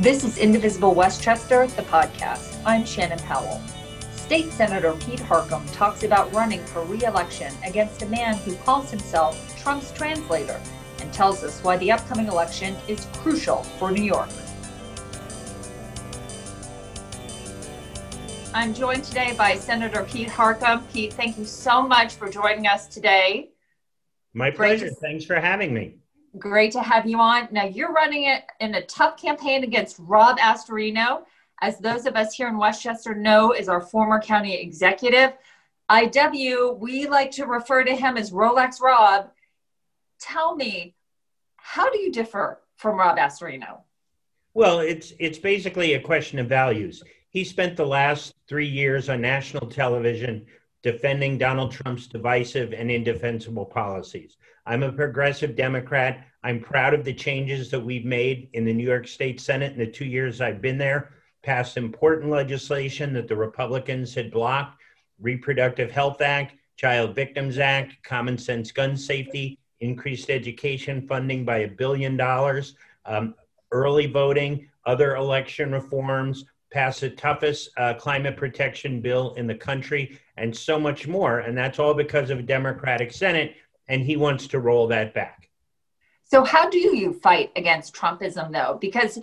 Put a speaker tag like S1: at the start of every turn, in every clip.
S1: This is Indivisible Westchester, the podcast. I'm Shannon Powell. State Senator Pete Harckham talks about running for re election against a man who calls himself Trump's translator and tells us why the upcoming election is crucial for New York. I'm joined today by Senator Pete Harckham. Pete, thank you so much for joining us today.
S2: My pleasure. Thanks for having me.
S1: Great to have you on. Now, you're running it in a tough campaign against Rob Astorino, as those of us here in Westchester know, is our former county executive. IW, we like to refer to him as Rolex Rob. Tell me, how do you differ from Rob Astorino?
S2: Well, it's it's basically a question of values. He spent the last three years on national television defending Donald Trump's divisive and indefensible policies. I'm a progressive Democrat. I'm proud of the changes that we've made in the New York State Senate in the two years I've been there, passed important legislation that the Republicans had blocked Reproductive Health Act, Child Victims Act, Common Sense Gun Safety, increased education funding by a billion dollars, um, early voting, other election reforms, passed the toughest uh, climate protection bill in the country, and so much more. And that's all because of a Democratic Senate, and he wants to roll that back.
S1: So, how do you fight against Trumpism, though? Because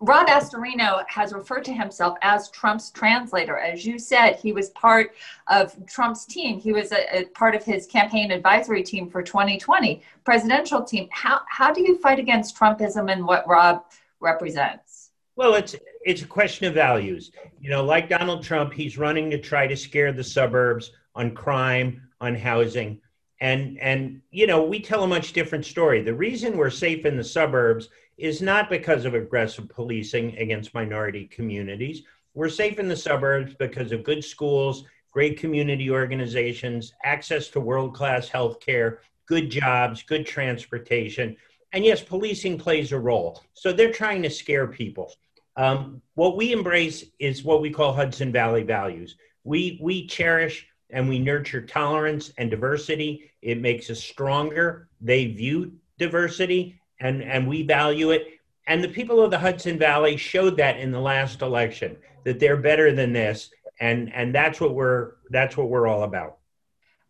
S1: Rob Astorino has referred to himself as Trump's translator. As you said, he was part of Trump's team. He was a, a, part of his campaign advisory team for 2020 presidential team. How, how do you fight against Trumpism and what Rob represents?
S2: Well, it's it's a question of values. You know, like Donald Trump, he's running to try to scare the suburbs on crime, on housing. And and you know, we tell a much different story. The reason we're safe in the suburbs is not because of aggressive policing against minority communities. We're safe in the suburbs because of good schools, great community organizations, access to world-class health care, good jobs, good transportation. And yes, policing plays a role. So they're trying to scare people. Um, what we embrace is what we call Hudson Valley values. We, we cherish and we nurture tolerance and diversity. It makes us stronger. They view diversity and, and we value it. And the people of the Hudson Valley showed that in the last election, that they're better than this. And, and that's what we're that's what we're all about.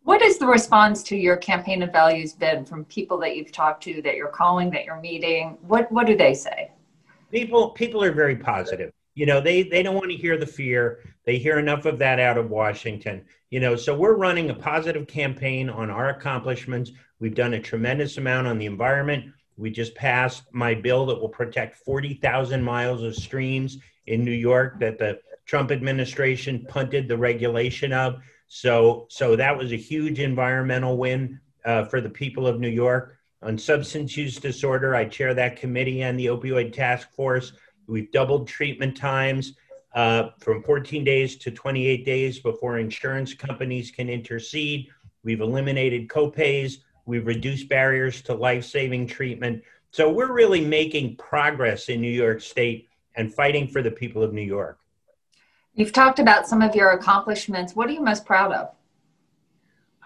S1: What has the response to your campaign of values been from people that you've talked to, that you're calling, that you're meeting? What what do they say?
S2: People people are very positive. You know they they don't want to hear the fear. They hear enough of that out of washington. You know so we're running a positive campaign on our accomplishments. We've done a tremendous amount on the environment. We just passed my bill that will protect 40,000 miles of streams in New York that the Trump administration punted the regulation of. So, so that was a huge environmental win uh, for the people of New York. On substance use disorder, I chair that committee and the opioid task force. We've doubled treatment times uh, from 14 days to 28 days before insurance companies can intercede. We've eliminated copays. We've reduced barriers to life saving treatment. So we're really making progress in New York State and fighting for the people of New York.
S1: You've talked about some of your accomplishments. What are you most proud of?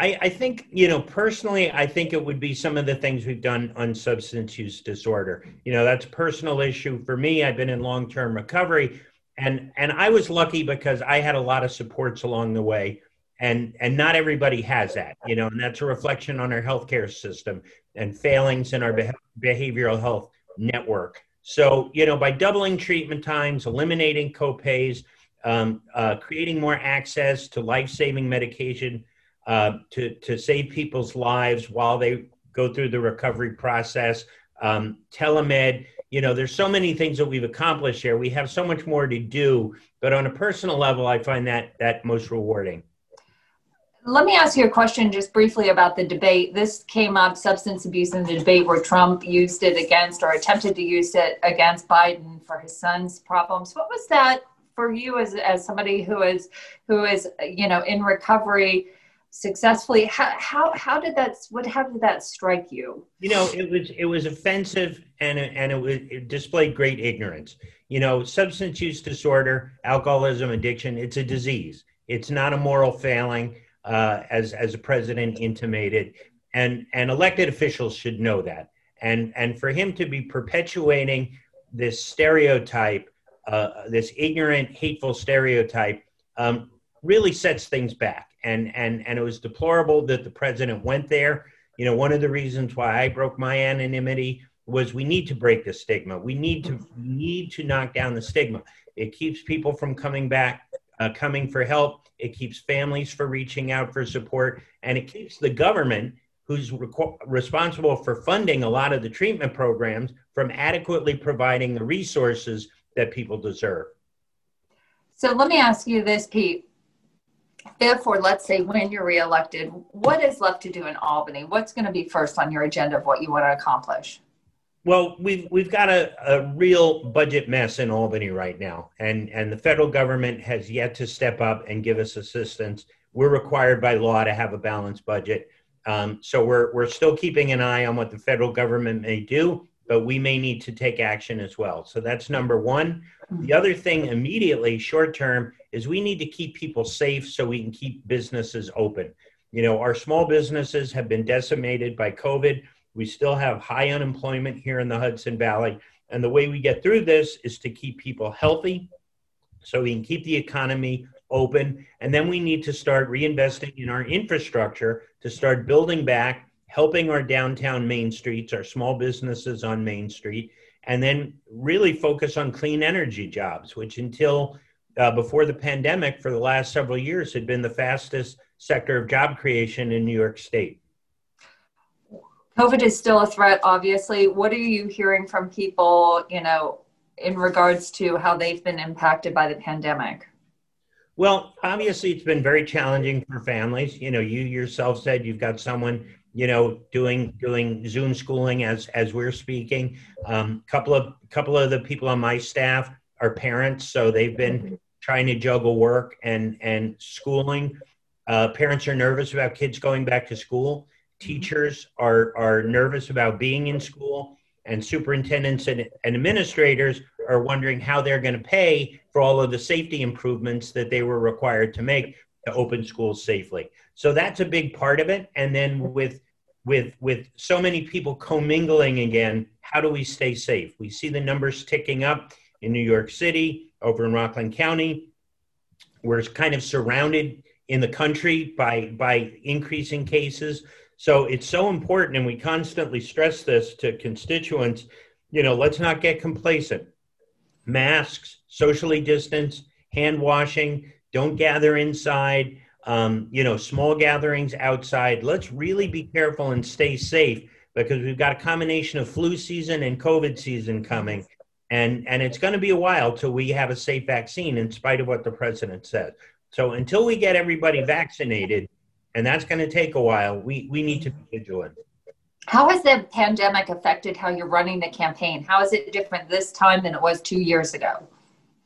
S2: I, I, think, you know, personally, I think it would be some of the things we've done on substance use disorder. You know, that's a personal issue for me. I've been in long term recovery. And and I was lucky because I had a lot of supports along the way. And and not everybody has that, you know, and that's a reflection on our healthcare system and failings in our behavioral health network. So, you know, by doubling treatment times, eliminating copays, um, uh, creating more access to life saving medication uh, to, to save people's lives while they go through the recovery process. Um, telemed, you know, there's so many things that we've accomplished here. We have so much more to do, but on a personal level, I find that that most rewarding.
S1: Let me ask you a question just briefly about the debate. This came up substance abuse in the debate where Trump used it against or attempted to use it against Biden for his son's problems. What was that for you as, as somebody who is who is you know in recovery? Successfully how, how how did that what how did that strike you?
S2: You know it was it was offensive and and it was it displayed great ignorance. You know substance use disorder alcoholism addiction it's a disease. It's not a moral failing uh, as as a president intimated. And and elected officials should know that. And and for him to be perpetuating this stereotype, uh, this ignorant, hateful stereotype, um, really sets things back. And and and it was deplorable that the president went there. You know, one of the reasons why I broke my anonymity was we need to break the stigma. We need to need to knock down the stigma. It keeps people from coming back, uh, coming for help. It keeps families for reaching out for support, and it keeps the government, who's responsible for funding a lot of the treatment programs, from adequately providing the resources that people deserve.
S1: So let me ask you this, Pete. Or let's say when you're reelected, what is left to do in Albany? What's going to be first on your agenda of what you want to accomplish?
S2: Well, we've we've got a, a real budget mess in Albany right now, and and the federal government has yet to step up and give us assistance. We're required by law to have a balanced budget, um, so we're we're still keeping an eye on what the federal government may do, but we may need to take action as well. So that's number one. The mm-hmm. other thing, immediately short term, is we need to keep people safe so we can keep businesses open. You know, our small businesses have been decimated by COVID we still have high unemployment here in the Hudson Valley. And the way we get through this is to keep people healthy so we can keep the economy open. And then we need to start reinvesting in our infrastructure to start building back, helping our downtown main streets, our small businesses on Main Street, and then really focus on clean energy jobs, which until uh, before the pandemic for the last several years had been the fastest sector of job creation in New York State.
S1: COVID is still a threat, obviously. What are you hearing from people, you know, in regards to how they've been impacted by the pandemic?
S2: Well, obviously, it's been very challenging for families. You know, you yourself said you've got someone, you know, doing doing Zoom schooling as as we're speaking. A um, couple of couple of the people on my staff are parents, so they've been mm-hmm. trying to juggle work and and schooling. Uh, parents are nervous about kids going back to school teachers are, are nervous about being in school, and superintendents and, and administrators are wondering how they're going to pay for all of the safety improvements that they were required to make to open schools safely. So that's a big part of it. And then with with with so many people commingling again, how do we stay safe? We see the numbers ticking up in New York City, over in Rockland County. We're kind of surrounded in the country by by increasing cases. So it's so important, and we constantly stress this to constituents. You know, let's not get complacent. Masks, socially distance, hand washing, don't gather inside. Um, you know, small gatherings outside. Let's really be careful and stay safe because we've got a combination of flu season and COVID season coming. And, and it's going to be a while till we have a safe vaccine, in spite of what the president says. So until we get everybody vaccinated, and that's going to take a while. We we need to be vigilant.
S1: How has the pandemic affected how you're running the campaign? How is it different this time than it was two years ago?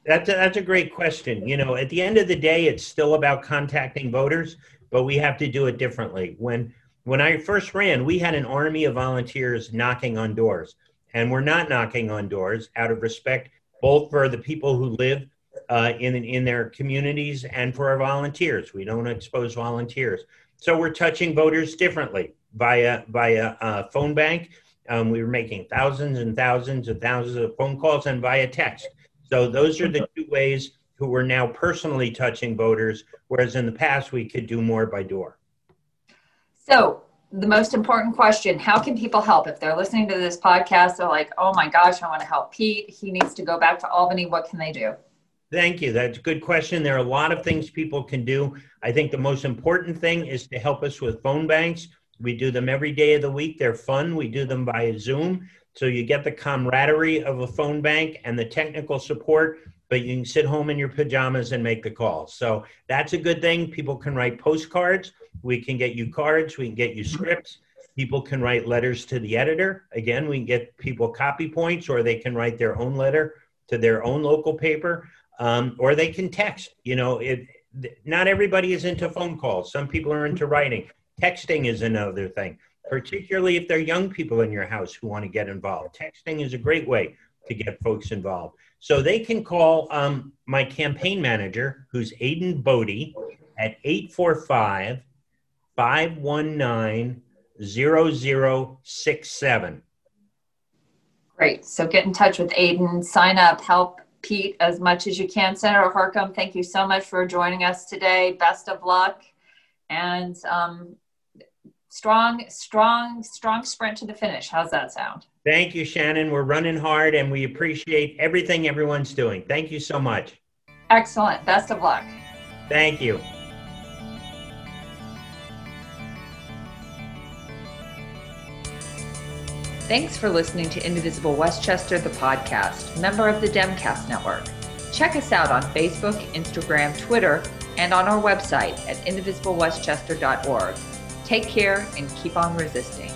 S2: That's a, that's a great question. You know, at the end of the day, it's still about contacting voters, but we have to do it differently. When when I first ran, we had an army of volunteers knocking on doors, and we're not knocking on doors out of respect both for the people who live uh, in in their communities and for our volunteers. We don't expose volunteers, so we're touching voters differently via via uh, phone bank. Um, we were making thousands and thousands and thousands of phone calls and via text. So those are the two ways who we're now personally touching voters, whereas in the past we could do more by door.
S1: So the most important question how can people help if they're listening to this podcast they're like oh my gosh i want to help pete he needs to go back to albany what can they do
S2: Thank you. That's a good question. There are a lot of things people can do. I think the most important thing is to help us with phone banks. We do them every day of the week. They're fun. We do them by Zoom. So you get the camaraderie of a phone bank and the technical support, but you can sit home in your pajamas and make the call. So that's a good thing. People can write postcards. We can get you cards. We can get you scripts. People can write letters to the editor. Again, we can get people copy points or they can write their own letter to their own local paper um, or they can text. You know, it, not everybody is into phone calls. Some people are into writing. Texting is another thing, particularly if there are young people in your house who want to get involved. Texting is a great way to get folks involved. So they can call um, my campaign manager, who's Aiden Bodie, at 845 519 0067.
S1: Great. So get in touch with Aiden, sign up, help Pete as much as you can. Senator Harckham, thank you so much for joining us today. Best of luck. And um, strong, strong, strong sprint to the finish. How's that sound?
S2: Thank you, Shannon. We're running hard and we appreciate everything everyone's doing. Thank you so much.
S1: Excellent. Best of luck.
S2: Thank you.
S1: Thanks for listening to Indivisible Westchester, the podcast, member of the Demcast Network. Check us out on Facebook, Instagram, Twitter, and on our website at indivisiblewestchester.org. Take care and keep on resisting.